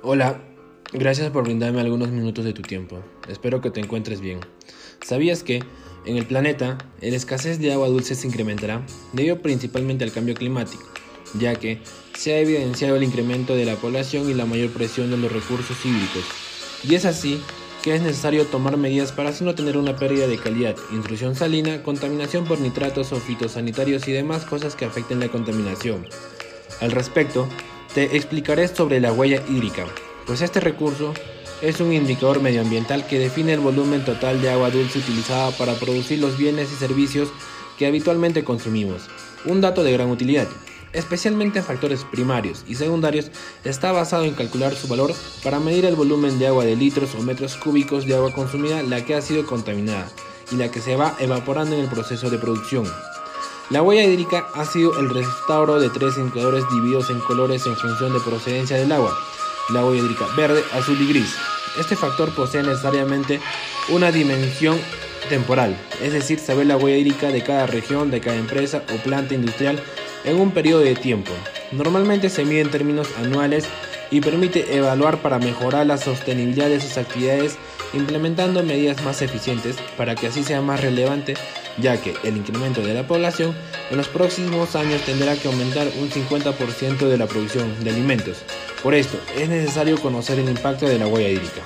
Hola, gracias por brindarme algunos minutos de tu tiempo. Espero que te encuentres bien. ¿Sabías que en el planeta la escasez de agua dulce se incrementará debido principalmente al cambio climático, ya que se ha evidenciado el incremento de la población y la mayor presión de los recursos hídricos? Y es así que es necesario tomar medidas para así no tener una pérdida de calidad, intrusión salina, contaminación por nitratos o fitosanitarios y demás cosas que afecten la contaminación. Al respecto, te explicaré sobre la huella hídrica, pues este recurso es un indicador medioambiental que define el volumen total de agua dulce utilizada para producir los bienes y servicios que habitualmente consumimos. Un dato de gran utilidad, especialmente en factores primarios y secundarios, está basado en calcular su valor para medir el volumen de agua de litros o metros cúbicos de agua consumida la que ha sido contaminada y la que se va evaporando en el proceso de producción. La huella hídrica ha sido el restauro de tres indicadores divididos en colores en función de procedencia del agua. La huella hídrica verde, azul y gris. Este factor posee necesariamente una dimensión temporal, es decir, saber la huella hídrica de cada región, de cada empresa o planta industrial en un periodo de tiempo. Normalmente se mide en términos anuales y permite evaluar para mejorar la sostenibilidad de sus actividades implementando medidas más eficientes para que así sea más relevante ya que el incremento de la población en los próximos años tendrá que aumentar un 50% de la producción de alimentos. Por esto, es necesario conocer el impacto de la huella hídrica.